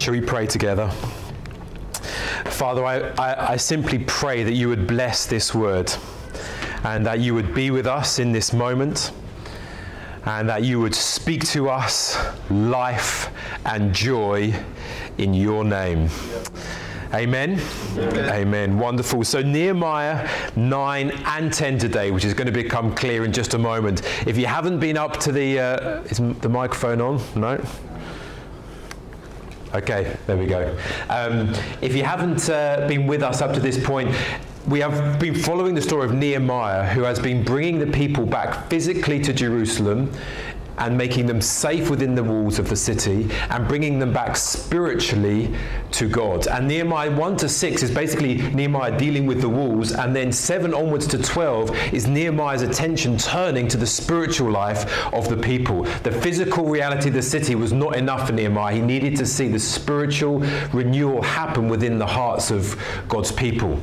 Shall we pray together? Father, I, I, I, simply pray that you would bless this word and that you would be with us in this moment and that you would speak to us life and joy in your name. Amen? Amen? Amen. Wonderful. So, Nehemiah 9 and 10 today, which is going to become clear in just a moment. If you haven't been up to the. Uh, is the microphone on? No? Okay, there we go. Um, if you haven't uh, been with us up to this point, we have been following the story of Nehemiah, who has been bringing the people back physically to Jerusalem and making them safe within the walls of the city and bringing them back spiritually to God. And Nehemiah 1 to 6 is basically Nehemiah dealing with the walls, and then 7 onwards to 12 is Nehemiah's attention turning to the spiritual life of the people. The physical reality of the city was not enough for Nehemiah. He needed to see the spiritual renewal happen within the hearts of God's people.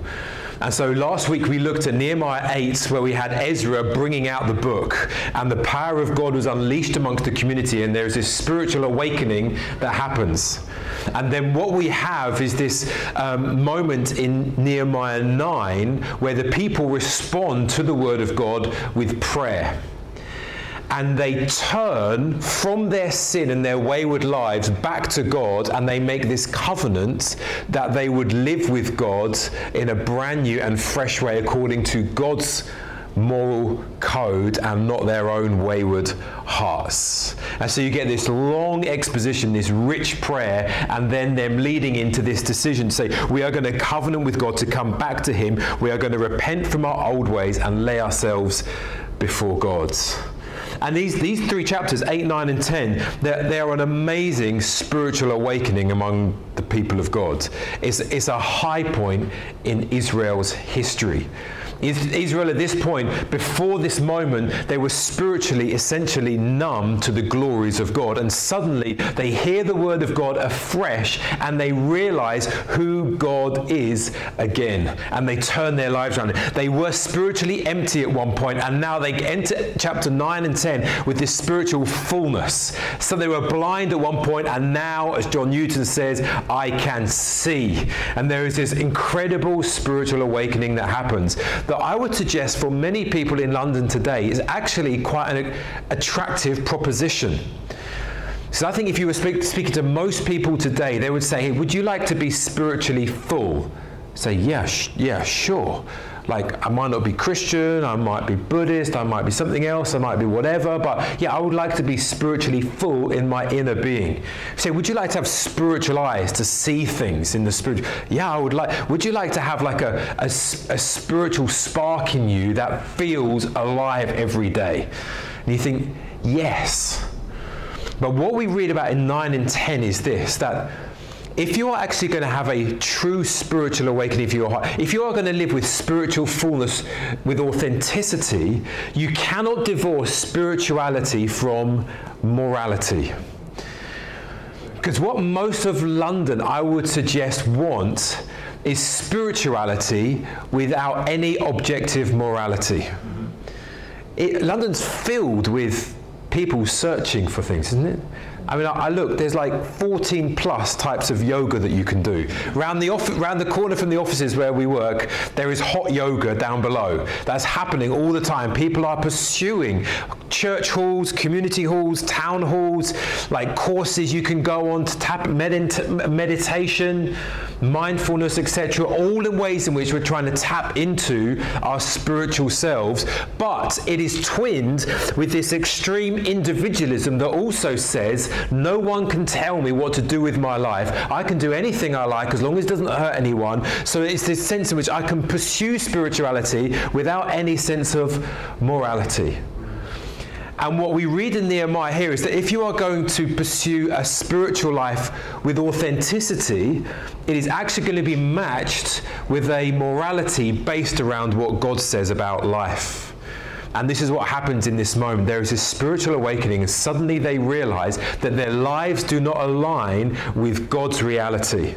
And so last week we looked at Nehemiah 8, where we had Ezra bringing out the book, and the power of God was unleashed amongst the community, and there's this spiritual awakening that happens. And then what we have is this um, moment in Nehemiah 9 where the people respond to the word of God with prayer and they turn from their sin and their wayward lives back to God and they make this covenant that they would live with God in a brand new and fresh way according to God's moral code and not their own wayward hearts. And so you get this long exposition, this rich prayer, and then them leading into this decision to say, we are going to covenant with God to come back to Him. We are going to repent from our old ways and lay ourselves before God. And these, these three chapters, 8, 9, and 10, they're, they're an amazing spiritual awakening among the people of God. It's, it's a high point in Israel's history. Israel at this point, before this moment, they were spiritually, essentially numb to the glories of God. And suddenly they hear the word of God afresh and they realize who God is again. And they turn their lives around. They were spiritually empty at one point, and now they enter chapter 9 and 10 with this spiritual fullness. So they were blind at one point, and now, as John Newton says, I can see. And there is this incredible spiritual awakening that happens that I would suggest for many people in London today is actually quite an attractive proposition. So I think if you were speak, speaking to most people today, they would say, hey, would you like to be spiritually full? Say, yeah, sh- yeah, sure. Like, I might not be Christian, I might be Buddhist, I might be something else, I might be whatever, but yeah, I would like to be spiritually full in my inner being. Say, would you like to have spiritual eyes to see things in the spirit? Yeah, I would like. Would you like to have like a, a, a spiritual spark in you that feels alive every day? And you think, yes. But what we read about in 9 and 10 is this that if you are actually going to have a true spiritual awakening for your heart, if you are going to live with spiritual fullness, with authenticity, you cannot divorce spirituality from morality. Because what most of London, I would suggest, want is spirituality without any objective morality. It, London's filled with people searching for things, isn't it? I mean, I, I, look, there's like 14 plus types of yoga that you can do. Round the, off, round the corner from the offices where we work, there is hot yoga down below. That's happening all the time. People are pursuing church halls, community halls, town halls, like courses you can go on to tap medit- meditation, mindfulness, etc. All in ways in which we're trying to tap into our spiritual selves. But it is twinned with this extreme individualism that also says no one can tell me what to do with my life. I can do anything I like as long as it doesn't hurt anyone. So it's this sense in which I can pursue spirituality without any sense of morality. And what we read in Nehemiah here is that if you are going to pursue a spiritual life with authenticity, it is actually going to be matched with a morality based around what God says about life. And this is what happens in this moment. There is this spiritual awakening, and suddenly they realize that their lives do not align with God's reality.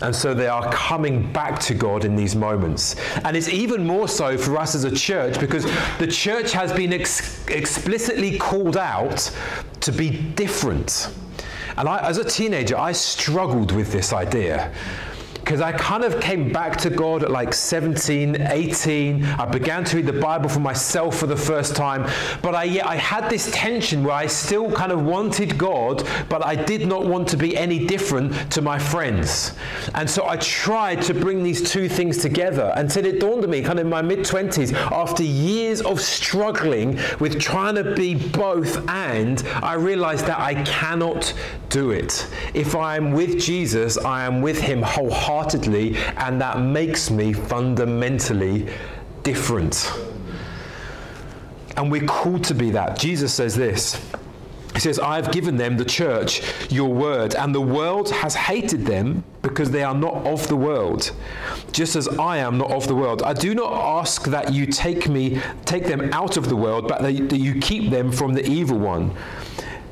And so they are coming back to God in these moments. And it's even more so for us as a church because the church has been ex- explicitly called out to be different. And I, as a teenager, I struggled with this idea because I kind of came back to God at like 17, 18. I began to read the Bible for myself for the first time. But I, I had this tension where I still kind of wanted God, but I did not want to be any different to my friends. And so I tried to bring these two things together until it dawned on me, kind of in my mid 20s, after years of struggling with trying to be both and, I realized that I cannot do it. If I am with Jesus, I am with Him wholeheartedly wholeheartedly, and that makes me fundamentally different. And we're called to be that. Jesus says this. He says, I have given them, the church, your word, and the world has hated them because they are not of the world, just as I am not of the world. I do not ask that you take me, take them out of the world, but that you keep them from the evil one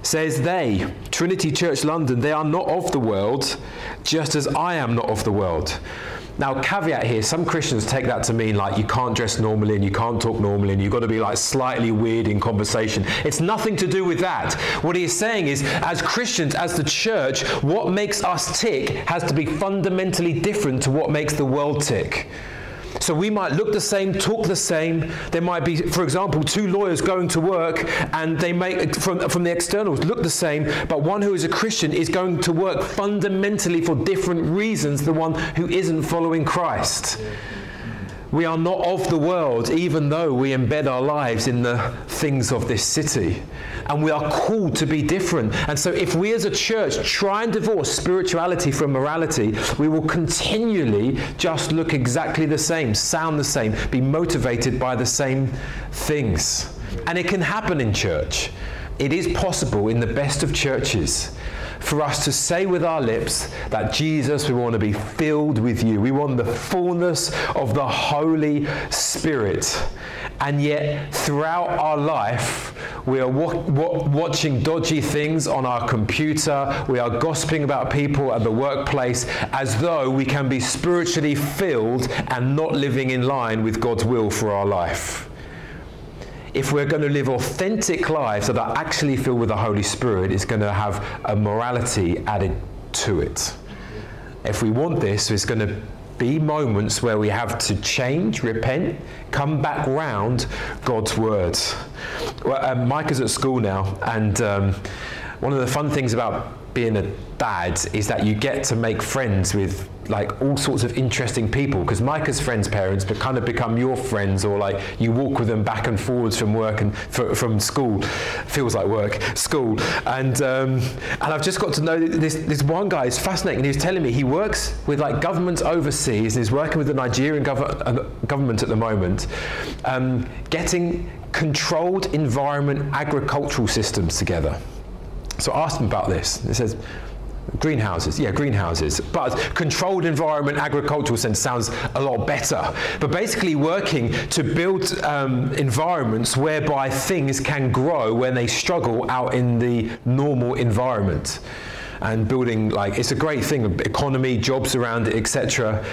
says they, Trinity Church London, they are not of the world, just as I am not of the world. Now, caveat here, some Christians take that to mean like you can't dress normally and you can't talk normally and you've got to be like slightly weird in conversation. It's nothing to do with that. What he is saying is, as Christians, as the church, what makes us tick has to be fundamentally different to what makes the world tick. So we might look the same, talk the same. There might be, for example, two lawyers going to work and they make, from, from the externals, look the same, but one who is a Christian is going to work fundamentally for different reasons than one who isn't following Christ. We are not of the world, even though we embed our lives in the things of this city. And we are called to be different. And so, if we as a church try and divorce spirituality from morality, we will continually just look exactly the same, sound the same, be motivated by the same things. And it can happen in church. It is possible in the best of churches for us to say with our lips that Jesus, we want to be filled with you. We want the fullness of the Holy Spirit. And yet, throughout our life, we are wa- wa- watching dodgy things on our computer. We are gossiping about people at the workplace as though we can be spiritually filled and not living in line with God's will for our life if we're going to live authentic lives that are actually filled with the Holy Spirit, it's going to have a morality added to it. If we want this, it's going to be moments where we have to change, repent, come back round God's words. Well, um, Mike is at school now, and um, one of the fun things about being a dad is that you get to make friends with like all sorts of interesting people because Micah's friends' parents but kind of become your friends or like you walk with them back and forwards from work and f- from school. Feels like work. School. And um, and I've just got to know this this one guy is fascinating he was telling me he works with like governments overseas and he's working with the Nigerian gov- uh, government at the moment um, getting controlled environment agricultural systems together. So I asked him about this. He says, Greenhouses, yeah, greenhouses. But controlled environment agricultural sense sounds a lot better. But basically, working to build um, environments whereby things can grow when they struggle out in the normal environment. And building, like, it's a great thing, economy, jobs around it, etc.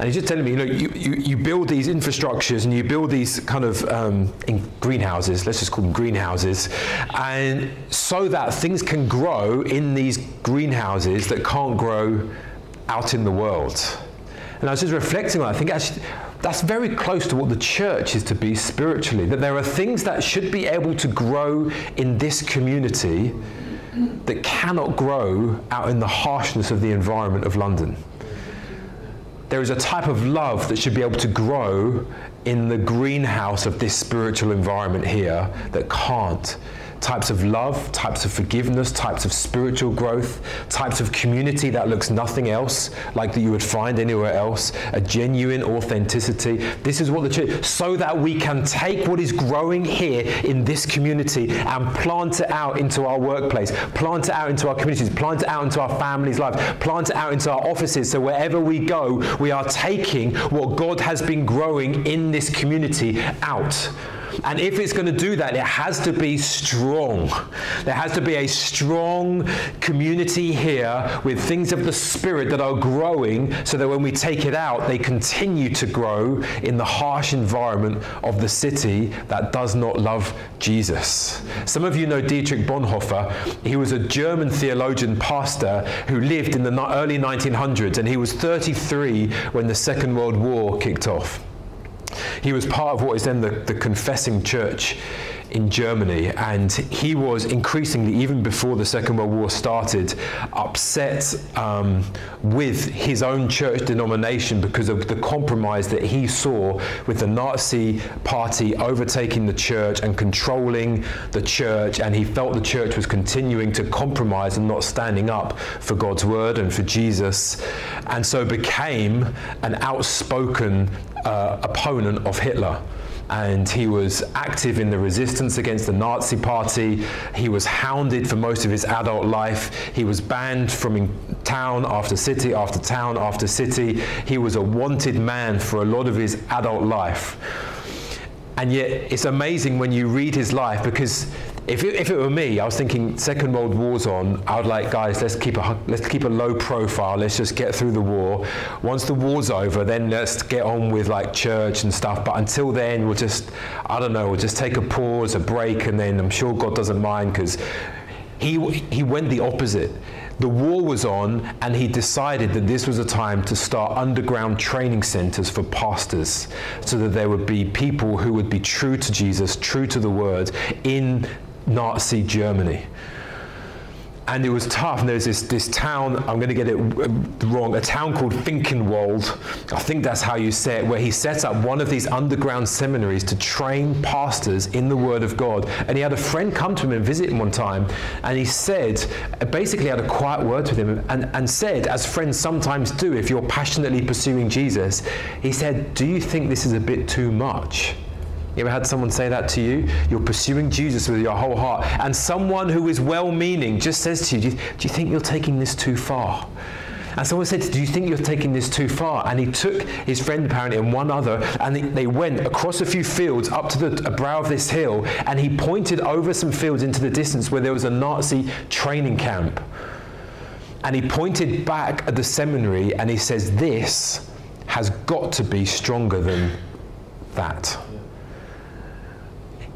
And he's just telling me, you know, you, you, you build these infrastructures and you build these kind of um, greenhouses, let's just call them greenhouses, and so that things can grow in these greenhouses that can't grow out in the world. And I was just reflecting on I think actually that's very close to what the church is to be spiritually, that there are things that should be able to grow in this community that cannot grow out in the harshness of the environment of London there is a type of love that should be able to grow in the greenhouse of this spiritual environment here that can't types of love, types of forgiveness, types of spiritual growth, types of community that looks nothing else like that you would find anywhere else, a genuine authenticity. This is what the church, so that we can take what is growing here in this community and plant it out into our workplace, plant it out into our communities, plant it out into our families' lives, plant it out into our offices. So wherever we go, we are taking what God has been growing in this community out. And if it's going to do that, it has to be strong. There has to be a strong community here with things of the Spirit that are growing so that when we take it out, they continue to grow in the harsh environment of the city that does not love Jesus. Some of you know Dietrich Bonhoeffer. He was a German theologian pastor who lived in the early 1900s and he was 33 when the Second World War kicked off. He was part of what is then the, the Confessing Church in Germany, and he was increasingly, even before the Second World War started, upset um, with his own church denomination because of the compromise that he saw with the Nazi party overtaking the church and controlling the church, and he felt the church was continuing to compromise and not standing up for God's word and for Jesus, and so became an outspoken uh, opponent of Hitler and he was active in the resistance against the Nazi Party. He was hounded for most of his adult life. He was banned from town after city after town after city. He was a wanted man for a lot of his adult life. And yet, it's amazing when you read his life because if it, if it, were me, I was thinking Second World War's on. I would like, guys, let's keep a let's keep a low profile. Let's just get through the war. Once the war's over, then let's get on with like church and stuff. But until then, we'll just, I don't know, we'll just take a pause, a break, and then I'm sure God doesn't mind because he he went the opposite. The war was on, and he decided that this was a time to start underground training centers for pastors so that there would be people who would be true to Jesus, true to the word in Nazi Germany. And it was tough. And there's this, this town, I'm going to get it uh, wrong, a town called Finkenwald. I think that's how you say it, where he set up one of these underground seminaries to train pastors in the Word of God. And he had a friend come to him and visit him one time. And he said, basically had a quiet word with him and, and said, as friends sometimes do if you're passionately pursuing Jesus, he said, Do you think this is a bit too much? You ever had someone say that to you? You're pursuing Jesus with your whole heart, and someone who is well meaning just says to you, do, you, think you're taking this too far? And someone said, Do you think you're taking this too far? And he took his friend, apparently, and one other, and they went across a few fields up to the brow of this hill, and he pointed over some fields into the distance where there was a Nazi training camp. And he pointed back at the seminary and he says, This has got to be stronger than that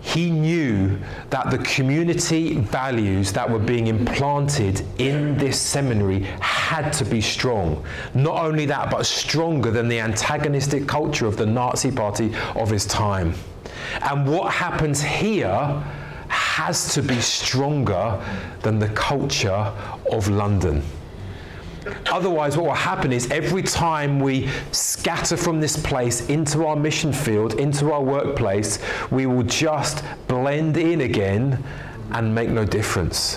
he knew that the community values that were being implanted in this seminary had to be strong. Not only that, but stronger than the antagonistic culture of the Nazi party of his time. And what happens here has to be stronger than the culture of London. Otherwise, what will happen is every time we scatter from this place into our mission field, into our workplace, we will just blend in again and make no difference.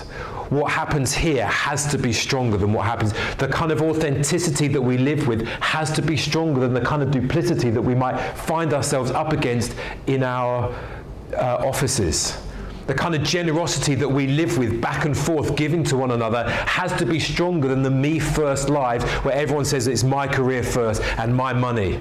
What happens here has to be stronger than what happens. The kind of authenticity that we live with has to be stronger than the kind of duplicity that we might find ourselves up against in our uh, offices the kind of generosity that we live with back and forth, giving to one another, has to be stronger than the me first lives where everyone says it's my career first and my money.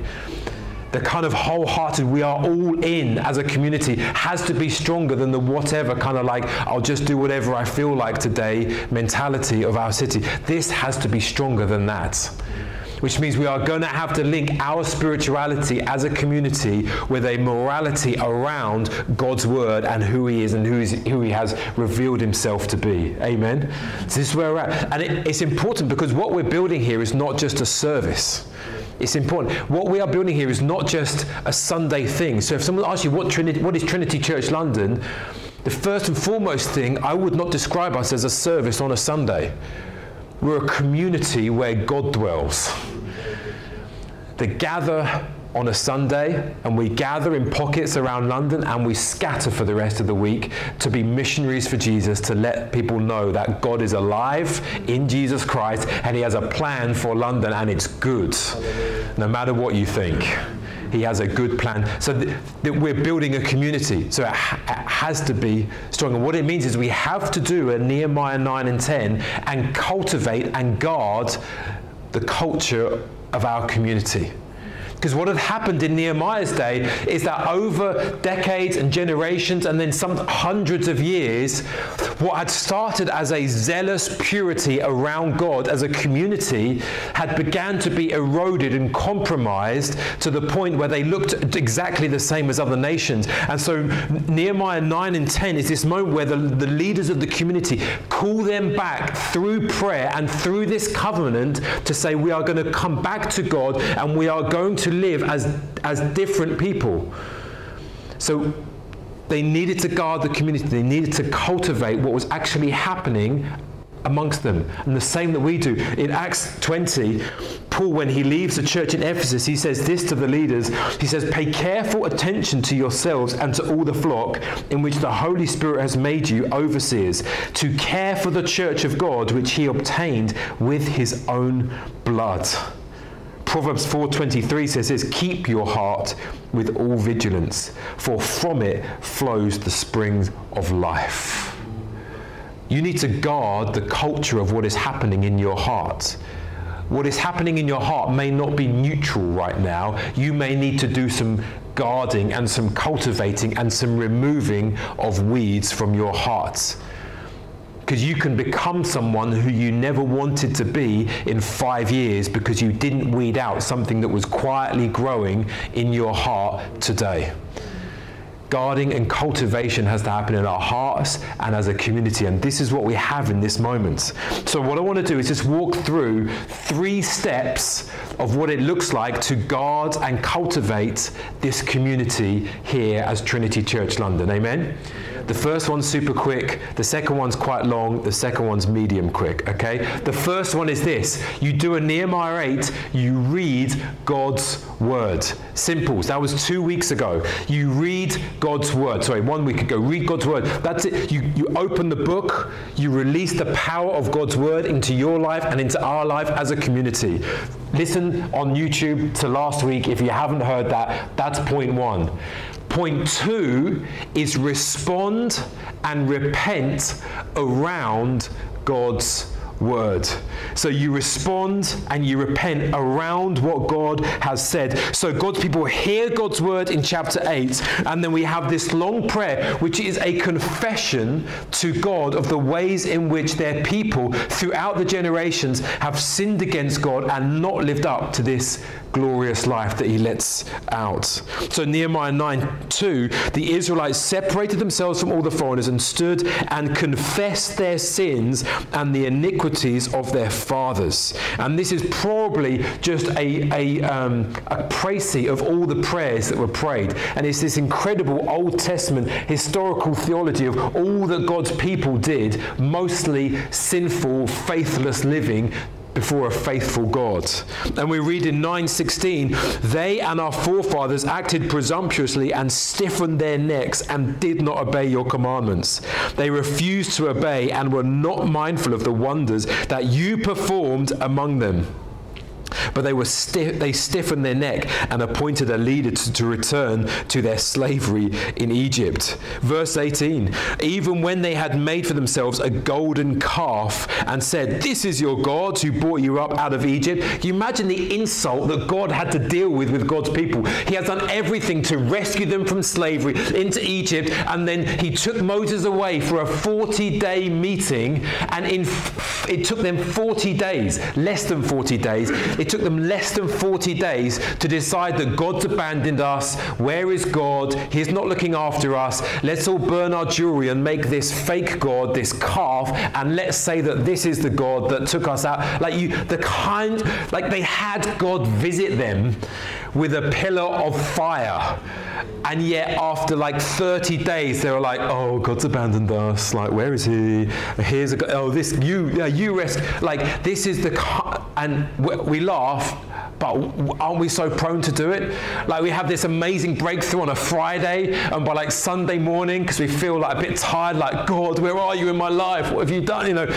The kind of wholehearted, we are all in as a community, has to be stronger than the whatever kind of like, I'll just do whatever I feel like today mentality of our city. This has to be stronger than that which means we are going to have to link our spirituality as a community with a morality around God's word and who He is and who, is, who He has revealed Himself to be. Amen? So this is where we're at. And it, it's important because what we're building here is not just a service. It's important. What we are building here is not just a Sunday thing. So if someone asks you what, Trinity, what is Trinity Church London, the first and foremost thing, I would not describe us as a service on a Sunday. We're a community where God dwells. They gather on a Sunday and we gather in pockets around London and we scatter for the rest of the week to be missionaries for Jesus, to let people know that God is alive in Jesus Christ and He has a plan for London and it's good, no matter what you think. He has a good plan. So th- th- we're building a community. So it, ha- it, has to be strong. And what it means is we have to do a Nehemiah 9 and 10 and cultivate and guard the culture of our community. Because what had happened in Nehemiah's day is that over decades and generations, and then some hundreds of years, what had started as a zealous purity around God as a community had began to be eroded and compromised to the point where they looked exactly the same as other nations. And so Nehemiah 9 and 10 is this moment where the, the leaders of the community call them back through prayer and through this covenant to say, We are going to come back to God and we are going to live as, as different people. So they needed to guard the community, they needed to cultivate what was actually happening amongst them. And the same that we do. In Acts 20, Paul, when he leaves the church in Ephesus, he says this to the leaders. He says, Pay careful attention to yourselves and to all the flock in which the Holy Spirit has made you overseers, to care for the church of God which he obtained with his own blood. Proverbs 4:23 says this, keep your heart with all vigilance, for from it flows the springs of life. You need to guard the culture of what is happening in your heart. What is happening in your heart may not be neutral right now. You may need to do some guarding and some cultivating and some removing of weeds from your heart because you can become someone who you never wanted to be in five years because you didn't weed out something that was quietly growing in your heart today. Guarding and cultivation has to happen in our hearts and as a community, and this is what we have in this moment. So, what I want to do is just walk through three steps of what it looks like to guard and cultivate this community here as Trinity Church London. Amen? The first one's super quick, the second one's quite long, the second one's medium quick, okay? The first one is this you do a Nehemiah 8, you read God's word. Simple. That was two weeks ago. You read God's word. Sorry, one week ago. Read God's word. That's it. You, you open the book, you release the power of God's word into your life and into our life as a community. Listen on YouTube to last week if you haven't heard that. That's point one. Point two is respond and repent around God's word. So you respond and you repent around what God has said. So God's people hear God's word in chapter 8, and then we have this long prayer, which is a confession to God of the ways in which their people throughout the generations have sinned against God and not lived up to this glorious life that he lets out. So Nehemiah 9 2, the Israelites separated themselves from all the foreigners and stood and confessed their sins and the iniquities of their fathers. And this is probably just a, a, um, a précis of all the prayers that were prayed. And it's this incredible Old Testament historical theology of all that God's people did, mostly sinful, faithless living before a faithful God. And we read in 9:16, they and our forefathers acted presumptuously and stiffened their necks and did not obey your commandments. They refused to obey and were not mindful of the wonders that you performed among them. But they, were stiff, they stiffened their neck and appointed a leader to, to return to their slavery in Egypt. Verse 18 Even when they had made for themselves a golden calf and said, This is your God who brought you up out of Egypt, you imagine the insult that God had to deal with with God's people. He has done everything to rescue them from slavery into Egypt, and then he took Moses away for a 40 day meeting, and in, it took them 40 days, less than 40 days it took them less than 40 days to decide that God's abandoned us. Where is God? He's not looking after us. Let's all burn our jewelry and make this fake God, this calf, and let's say that this is the God that took us out. Like you, the kind, like they had God visit them with a pillar of fire. And yet, after like 30 days, they were like, "Oh, God's abandoned us. Like, where is He? Here's a oh, this you, yeah, you rest. Like, this is the and we laugh, but aren't we so prone to do it? Like, we have this amazing breakthrough on a Friday, and by like Sunday morning, because we feel like a bit tired, like, God, where are you in my life? What have you done? You know,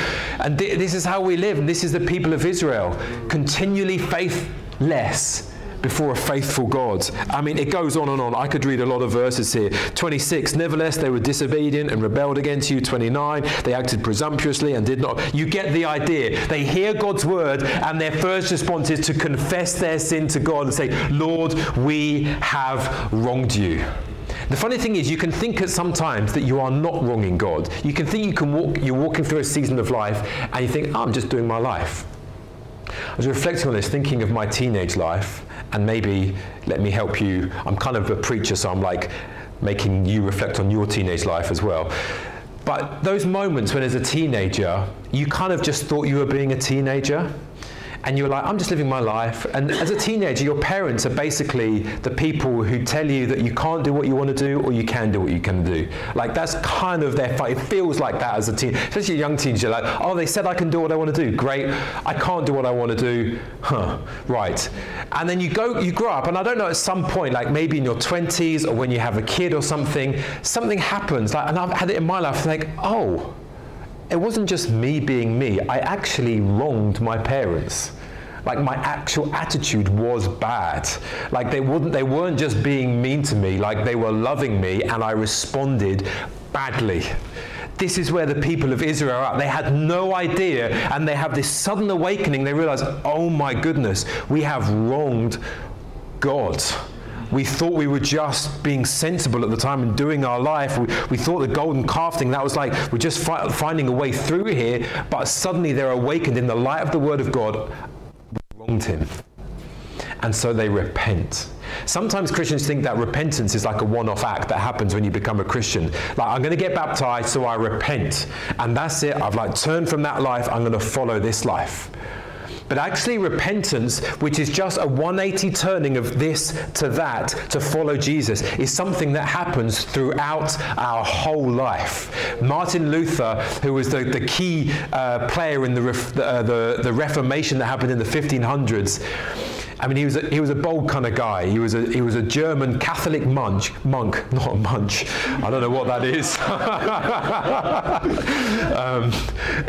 and th- this is how we live, and this is the people of Israel, continually faithless before a faithful God. I mean, it goes on and on. I could read a lot of verses here. 26, nevertheless, they were disobedient and rebelled against you. 29, they acted presumptuously and did not. You get the idea. They hear God's word, and their first response is to confess their sin to God and say, Lord, we have wronged you. The funny thing is, you can think at some times that you are not wronging God. You can think you can walk, you're walking through a season of life, and you think, oh, I'm just doing my life. I was reflecting on this, thinking of my teenage life, and maybe let me help you. I'm kind of a preacher, so I'm like making you reflect on your teenage life as well. But those moments when, as a teenager, you kind of just thought you were being a teenager and you're like, I'm just living my life. And as a teenager, your parents are basically the people who tell you that you can't do what you want to do or you can do what you can do. Like that's kind of their fight. It feels like that as a teen, especially a young teenager. Like, oh, they said I can do what I want to do. Great. I can't do what I want to do. Huh. Right. And then you go, you grow up, and I don't know, at some point, like maybe in your 20s or when you have a kid or something, something happens. Like, and I've had it in my life. Like, oh it wasn't just me being me. I actually wronged my parents. Like my actual attitude was bad. Like they wouldn't they weren't just being mean to me, like they were loving me and I responded badly. This is where the people of Israel are. They had no idea and they have this sudden awakening. They realize, "Oh my goodness, we have wronged God." We thought we were just being sensible at the time and doing our life. We, we thought the golden calf thing, that was like, we're just fi- finding a way through here, but suddenly they're awakened in the light of the Word of God. We wronged Him. And so they repent. Sometimes Christians think that repentance is like a one off act that happens when you become a Christian. Like, I'm going to get baptized, so I repent. And that's it. I've like turned from that life, I'm going to follow this life. But actually, repentance, which is just a 180 turning of this to that to follow Jesus, is something that happens throughout our whole life. Martin Luther, who was the, the key uh, player in the, uh, the, the Reformation that happened in the 1500s, I mean, he was a, he was a bold kind of guy. He was a, he was a German Catholic monk, monk, not a munch. I don't know what that is. um,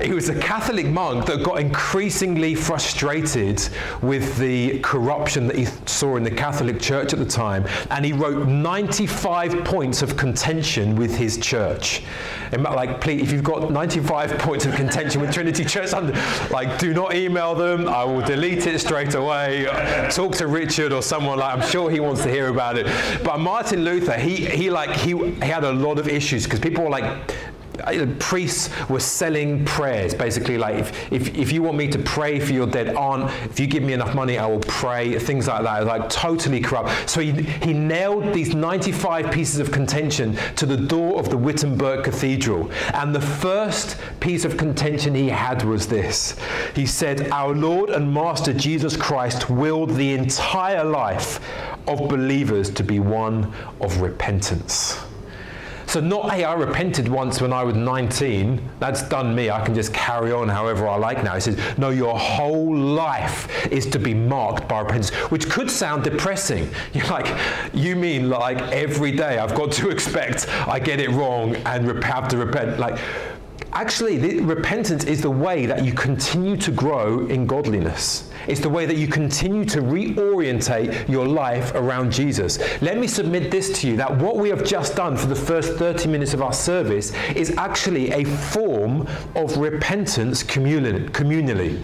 he was a Catholic monk that got increasingly frustrated with the corruption that he saw in the Catholic Church at the time, and he wrote 95 points of contention with his church. And like, please, if you've got 95 points of contention with Trinity Church, like, do not email them. I will delete it straight away talk to Richard or someone like I'm sure he wants to hear about it. But Martin Luther, he he like he, he had a lot of issues because people were like Uh, priests were selling prayers. Basically like if, if, if, you want me to pray for your dead aunt if you give me enough money i will pray things like that like totally corrupt. So he, he nailed these 95 pieces of contention to the door of the wittenberg cathedral. And the first piece of contention he had was this. He said our lord and master jesus christ willed the entire life of believers to be one of repentance so not, hey, I repented once when I was 19. That's done me. I can just carry on however I like now. He says, no, your whole life is to be marked by repentance, which could sound depressing. You're like, you mean like every day I've got to expect I get it wrong and have to repent. Like, actually, repentance is the way that you continue to grow in godliness. It's the way that you continue to reorientate your life around Jesus. Let me submit this to you that what we have just done for the first 30 minutes of our service is actually a form of repentance communally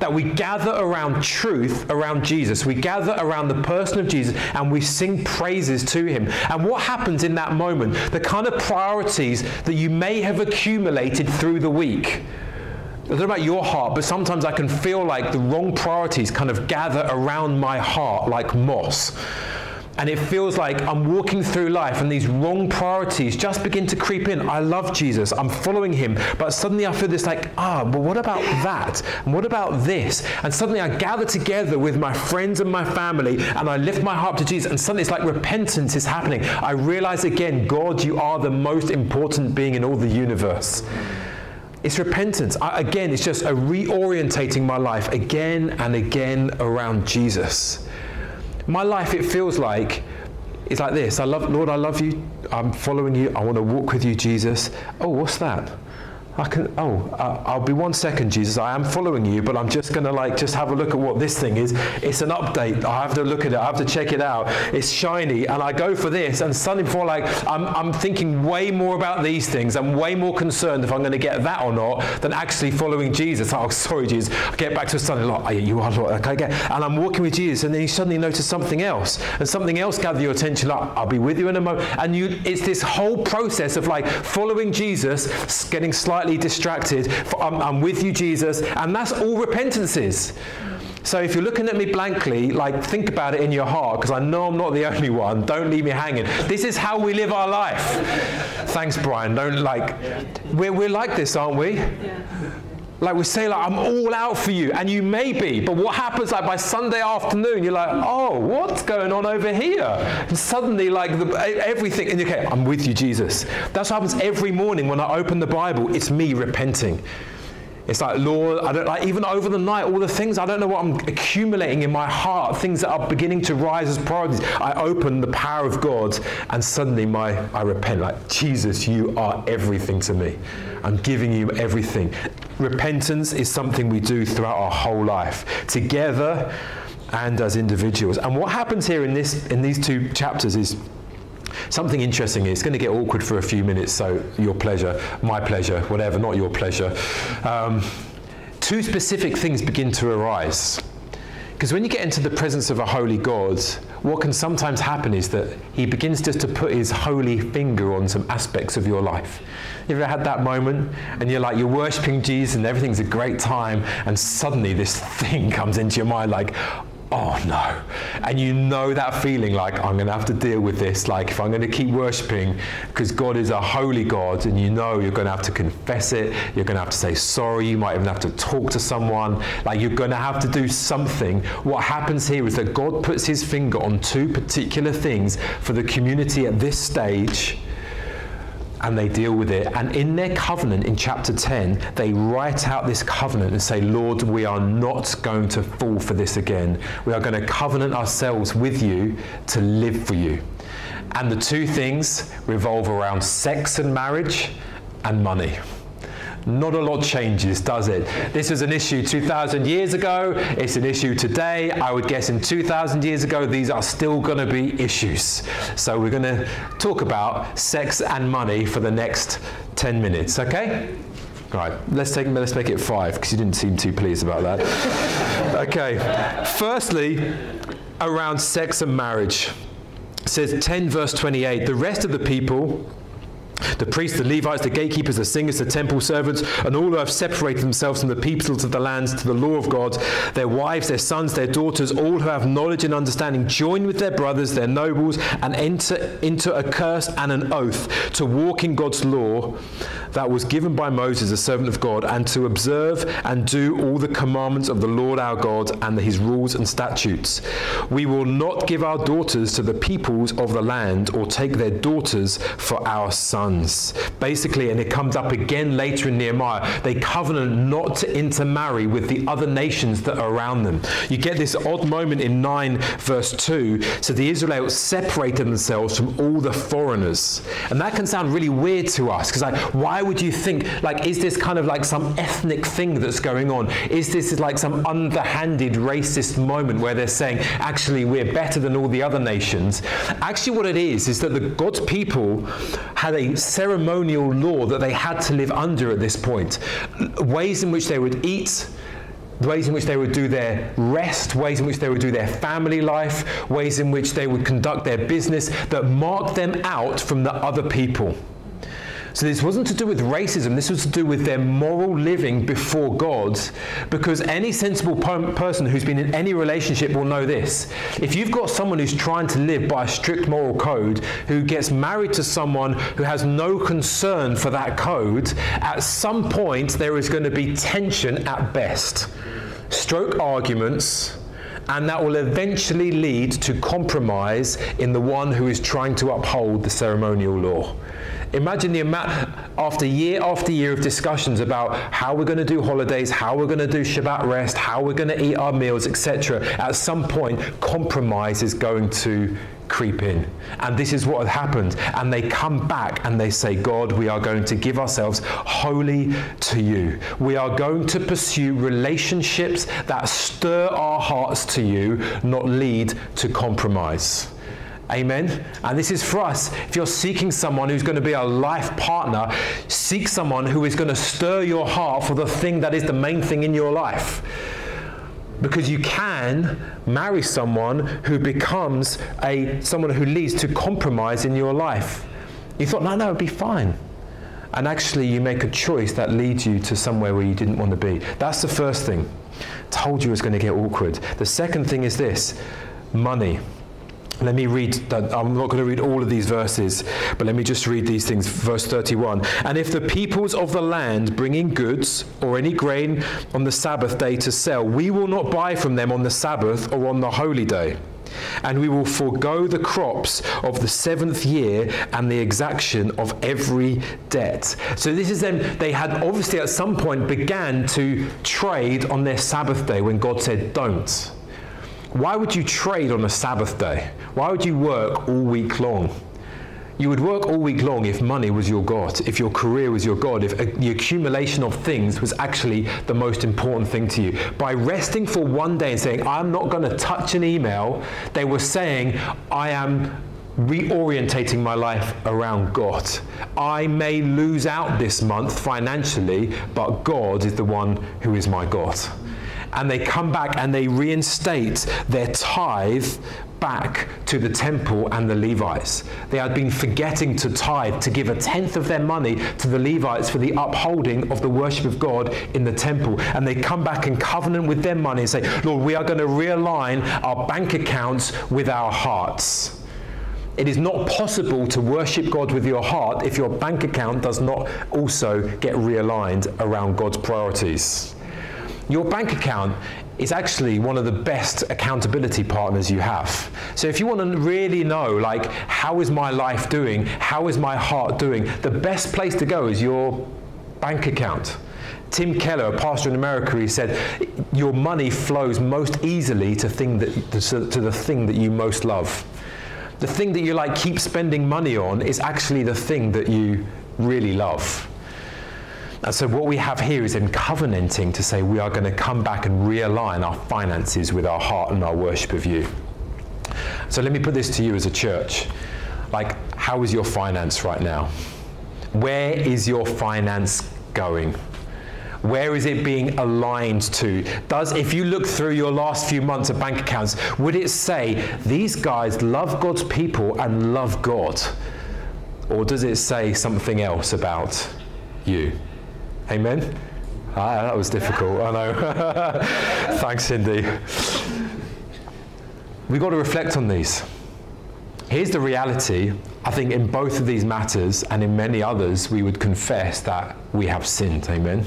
that we gather around truth around Jesus. We gather around the person of Jesus and we sing praises to him. And what happens in that moment? The kind of priorities that you may have accumulated through the week I don't know about your heart, but sometimes I can feel like the wrong priorities kind of gather around my heart like moss. And it feels like I'm walking through life and these wrong priorities just begin to creep in. I love Jesus, I'm following him, but suddenly I feel this like, ah, but what about that? And what about this? And suddenly I gather together with my friends and my family and I lift my heart to Jesus, and suddenly it's like repentance is happening. I realize again, God, you are the most important being in all the universe. It's repentance. I, again, it's just a reorientating my life again and again around Jesus. My life, it feels like, it's like this. I love, Lord, I love you. I'm following you. I want to walk with you, Jesus. Oh, what's that? I can, oh, uh, I'll be one second, Jesus. I am following you, but I'm just going to like just have a look at what this thing is. It's an update. I have to look at it. I have to check it out. It's shiny, and I go for this, and suddenly before like I'm, I'm thinking way more about these things. I'm way more concerned if I'm going to get that or not than actually following Jesus. Oh, sorry, Jesus. I get back to Sunday, like, oh, you are. Okay, get, and I'm walking with Jesus, and then you suddenly notice something else, and something else gathers your attention. Like, I'll be with you in a moment, and you. It's this whole process of like following Jesus, getting slightly slightly distracted. I'm, I'm with you, Jesus. And that's all repentance is. So if you're looking at me blankly, like think about it in your heart, because I know I'm not the only one. Don't leave me hanging. This is how we live our life. Thanks, Brian. Don't like. We're, we're like this, aren't we? Yeah. Like we say, like I'm all out for you, and you may be, but what happens like by Sunday afternoon, you're like, oh, what's going on over here? And suddenly, like the, everything, and okay, I'm with you, Jesus. That's what happens every morning when I open the Bible. It's me repenting. It's like, Lord, I don't like even over the night, all the things I don't know what I'm accumulating in my heart, things that are beginning to rise as priorities. I open the power of God and suddenly my I repent. Like, Jesus, you are everything to me. I'm giving you everything. Repentance is something we do throughout our whole life, together and as individuals. And what happens here in this in these two chapters is Something interesting, it's going to get awkward for a few minutes, so your pleasure, my pleasure, whatever, not your pleasure. Um, two specific things begin to arise. Because when you get into the presence of a holy God, what can sometimes happen is that he begins just to put his holy finger on some aspects of your life. You ever had that moment and you're like, you're worshiping Jesus and everything's a great time, and suddenly this thing comes into your mind like, oh no. And you know that feeling like, I'm going to have to deal with this. Like, if I'm going to keep worshiping, because God is a holy God, and you know you're going to have to confess it, you're going to have to say sorry, you might even have to talk to someone, like, you're going to have to do something. What happens here is that God puts his finger on two particular things for the community at this stage and they deal with it. And in their covenant in chapter 10, they write out this covenant and say, Lord, we are not going to fall for this again. We are going to covenant ourselves with you to live for you. And the two things revolve around sex and marriage and money. Not a lot changes, does it? This was an issue 2,000 years ago. It's an issue today. I would guess in 2,000 years ago, these are still going to be issues. So we're going to talk about sex and money for the next 10 minutes, okay? Right, let's take let's make it five because you didn't seem too pleased about that. okay, firstly, around sex and marriage. It says 10 verse 28. The rest of the people the priests, the Levites, the gatekeepers, the singers, the temple servants, and all who have separated themselves from the peoples of the lands to the law of God, their wives, their sons, their daughters, all who have knowledge and understanding, join with their brothers, their nobles, and enter into a curse and an oath to walk in God's law that was given by Moses, the servant of God, and to observe and do all the commandments of the Lord our God and his rules and statutes. We will not give our daughters to the peoples of the land or take their daughters for our sons. Basically, and it comes up again later in Nehemiah, they covenant not to intermarry with the other nations that are around them. You get this odd moment in 9 verse 2. So the Israelites separated themselves from all the foreigners. And that can sound really weird to us because like why would you think, like, is this kind of like some ethnic thing that's going on? Is this like some underhanded racist moment where they're saying, actually, we're better than all the other nations? Actually, what it is, is that the God's people had a ceremonial law that they had to live under at this point. Ways in which they would eat, ways in which they would do their rest, ways in which they would do their family life, ways in which they would conduct their business that marked them out from the other people. So this wasn't to do with racism, this was to do with their moral living before God. Because any sensible person who's been in any relationship will know this. If you've got someone who's trying to live by a strict moral code, who gets married to someone who has no concern for that code, at some point there is going to be tension at best. Stroke arguments and that will eventually lead to compromise in the one who is trying to uphold the ceremonial law. Imagine the amount, after year after year of discussions about how we're going to do holidays, how we're going to do Shabbat rest, how we're going to eat our meals, etc. At some point, compromise is going to creep in. And this is what had happened. And they come back and they say, God, we are going to give ourselves wholly to you. We are going to pursue relationships that stir our hearts to you, not lead to compromise. Amen. And this is for us. If you're seeking someone who's going to be a life partner, seek someone who is going to stir your heart for the thing that is the main thing in your life. Because you can marry someone who becomes a someone who leads to compromise in your life. You thought, no, no, it'd be fine. And actually you make a choice that leads you to somewhere where you didn't want to be. That's the first thing. Told you was going to get awkward. The second thing is this money. Let me read, that. I'm not going to read all of these verses, but let me just read these things. Verse 31. And if the peoples of the land bring in goods or any grain on the Sabbath day to sell, we will not buy from them on the Sabbath or on the holy day. And we will forego the crops of the seventh year and the exaction of every debt. So this is them, they had obviously at some point began to trade on their Sabbath day when God said, don't. Why would you trade on a Sabbath day? Why would you work all week long? You would work all week long if money was your God, if your career was your God, if uh, the accumulation of things was actually the most important thing to you. By resting for one day and saying, I'm not going to touch an email, they were saying, I am reorientating my life around God. I may lose out this month financially, but God is the one who is my God and they come back and they reinstate their tithe back to the temple and the Levites. They had been forgetting to tithe, to give a tenth of their money to the Levites for the upholding of the worship of God in the temple. And they come back and covenant with their money and say, Lord, we are going to realign our bank accounts with our hearts. It is not possible to worship God with your heart if your bank account does not also get realigned around God's priorities. Your bank account is actually one of the best accountability partners you have. So if you want to really know, like, how is my life doing? How is my heart doing? The best place to go is your bank account. Tim Keller, a pastor in America, he said, your money flows most easily to, thing that, to the thing that you most love. The thing that you like keep spending money on is actually the thing that you really love. And so, what we have here is in covenanting to say we are going to come back and realign our finances with our heart and our worship of you. So, let me put this to you as a church. Like, how is your finance right now? Where is your finance going? Where is it being aligned to? Does, if you look through your last few months of bank accounts, would it say these guys love God's people and love God? Or does it say something else about you? Amen? Ah, that was difficult, I know. Thanks, Cindy. We've got to reflect on these. Here's the reality. I think in both of these matters and in many others, we would confess that we have sinned. Amen?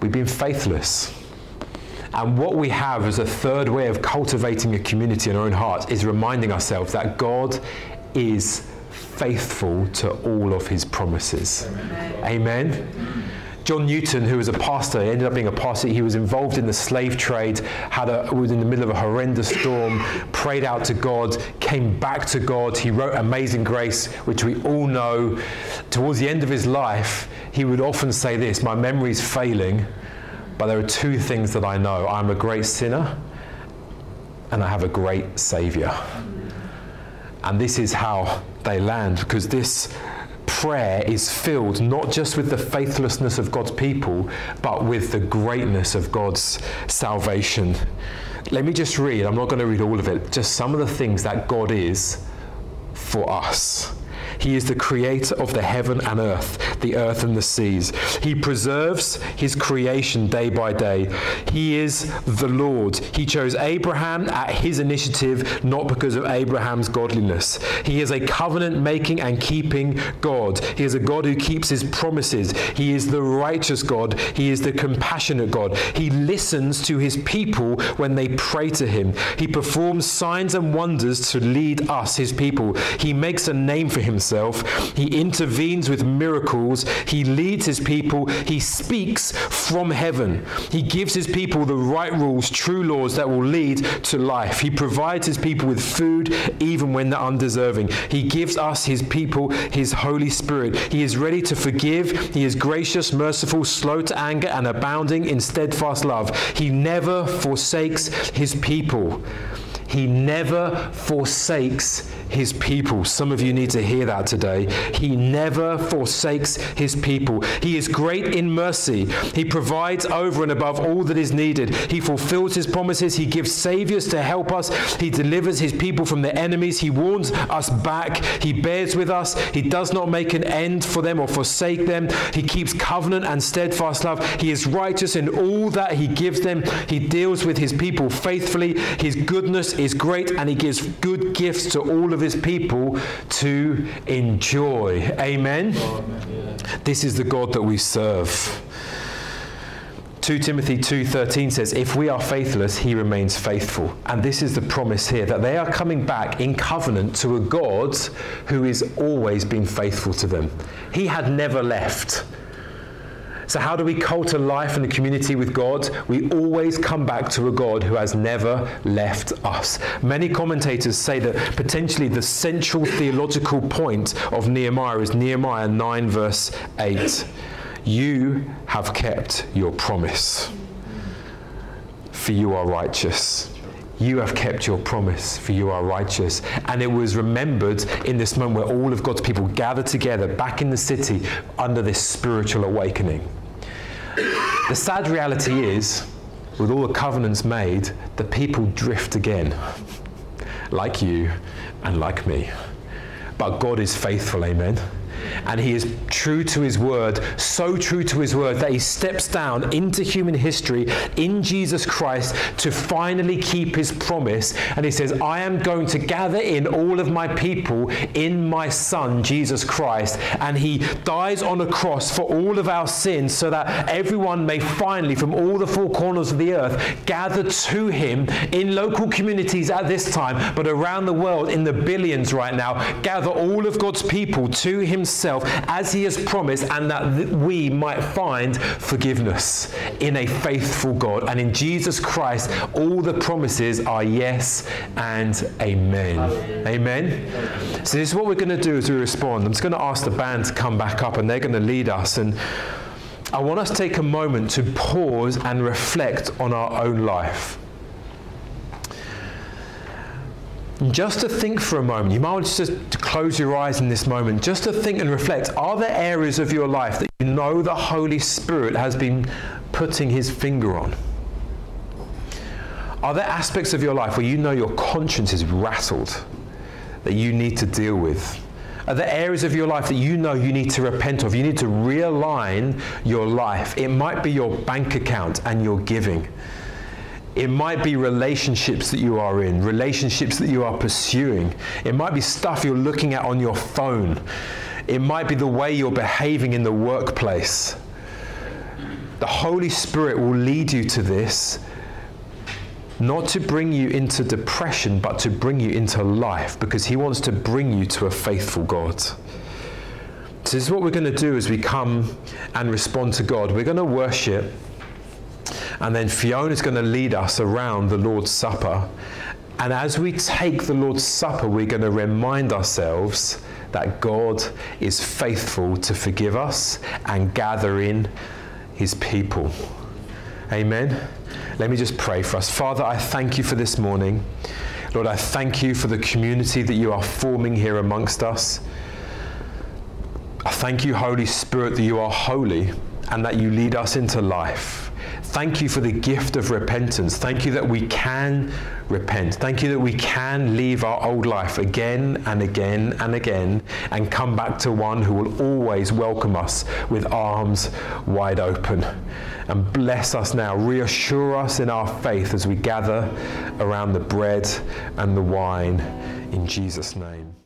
We've been faithless. And what we have as a third way of cultivating a community in our own hearts is reminding ourselves that God is faithful to all of his promises. Amen. Amen. John Newton, who was a pastor, ended up being a pastor. He was involved in the slave trade, had a, was in the middle of a horrendous storm, prayed out to God, came back to God. He wrote Amazing Grace, which we all know. Towards the end of his life, he would often say this My memory's failing, but there are two things that I know I'm a great sinner, and I have a great Savior. And this is how they land, because this prayer is filled not just with the faithlessness of God's people, but with the greatness of God's salvation. Let me just read, I'm not going to read all of it, just some of the things that God is for us. He is the creator of the heaven and earth, the earth and the seas. He preserves his creation day by day. He is the Lord. He chose Abraham at his initiative, not because of Abraham's godliness. He is a covenant making and keeping God. He is a God who keeps his promises. He is the righteous God. He is the compassionate God. He listens to his people when they pray to him. He performs signs and wonders to lead us, his people. He makes a name for himself himself. He intervenes with miracles. He leads his people. He speaks from heaven. He gives his people the right rules, true laws that will lead to life. He provides his people with food even when they're undeserving. He gives us, his people, his Holy Spirit. He is ready to forgive. He is gracious, merciful, slow to anger, and abounding in steadfast love. He never forsakes his people. He never forsakes his people. Some of you need to hear that today. He never forsakes his people. He is great in mercy. He provides over and above all that is needed. He fulfills his promises. He gives saviors to help us. He delivers his people from their enemies. He warns us back. He bears with us. He does not make an end for them or forsake them. He keeps covenant and steadfast love. He is righteous in all that he gives them. He deals with his people faithfully. His goodness is great and he gives good gifts to all of his people to enjoy. Amen. This is the God that we serve. 2 Timothy 2:13 says if we are faithless he remains faithful and this is the promise here that they are coming back in covenant to a God who has always been faithful to them he had never left so, how do we culture life in the community with God? We always come back to a God who has never left us. Many commentators say that potentially the central theological point of Nehemiah is Nehemiah 9, verse 8. You have kept your promise, for you are righteous. You have kept your promise, for you are righteous. And it was remembered in this moment where all of God's people gathered together back in the city under this spiritual awakening. The sad reality is, with all the covenants made, the people drift again, like you and like me. But God is faithful, amen and he is true to his word, so true to his word that he steps down into human history in Jesus Christ to finally keep his promise. And he says, I am going to gather in all of my people in my son, Jesus Christ. And he dies on a cross for all of our sins so that everyone may finally, from all the four corners of the earth, gather to him in local communities at this time, but around the world in the billions right now, gather all of God's people to himself himself as he has promised, and that we might find forgiveness in a faithful God. And in Jesus Christ, all the promises are yes and amen. Amen. So, this is what we're going to do as we respond. I'm just going to ask the band to come back up, and they're going to lead us. And I want us to take a moment to pause and reflect on our own life. Just to think for a moment, you might want just to close your eyes in this moment, just to think and reflect are there areas of your life that you know the Holy Spirit has been putting his finger on? Are there aspects of your life where you know your conscience is rattled that you need to deal with? Are there areas of your life that you know you need to repent of? You need to realign your life. It might be your bank account and your giving. It might be relationships that you are in, relationships that you are pursuing. It might be stuff you're looking at on your phone. It might be the way you're behaving in the workplace. The Holy Spirit will lead you to this, not to bring you into depression, but to bring you into life, because He wants to bring you to a faithful God. So, this is what we're going to do as we come and respond to God. We're going to worship. And then Fiona is going to lead us around the Lord's Supper. And as we take the Lord's Supper, we're going to remind ourselves that God is faithful to forgive us and gather in his people. Amen. Let me just pray for us. Father, I thank you for this morning. Lord, I thank you for the community that you are forming here amongst us. I thank you, Holy Spirit, that you are holy and that you lead us into life. Thank you for the gift of repentance. Thank you that we can repent. Thank you that we can leave our old life again and again and again and come back to one who will always welcome us with arms wide open. And bless us now. Reassure us in our faith as we gather around the bread and the wine in Jesus' name.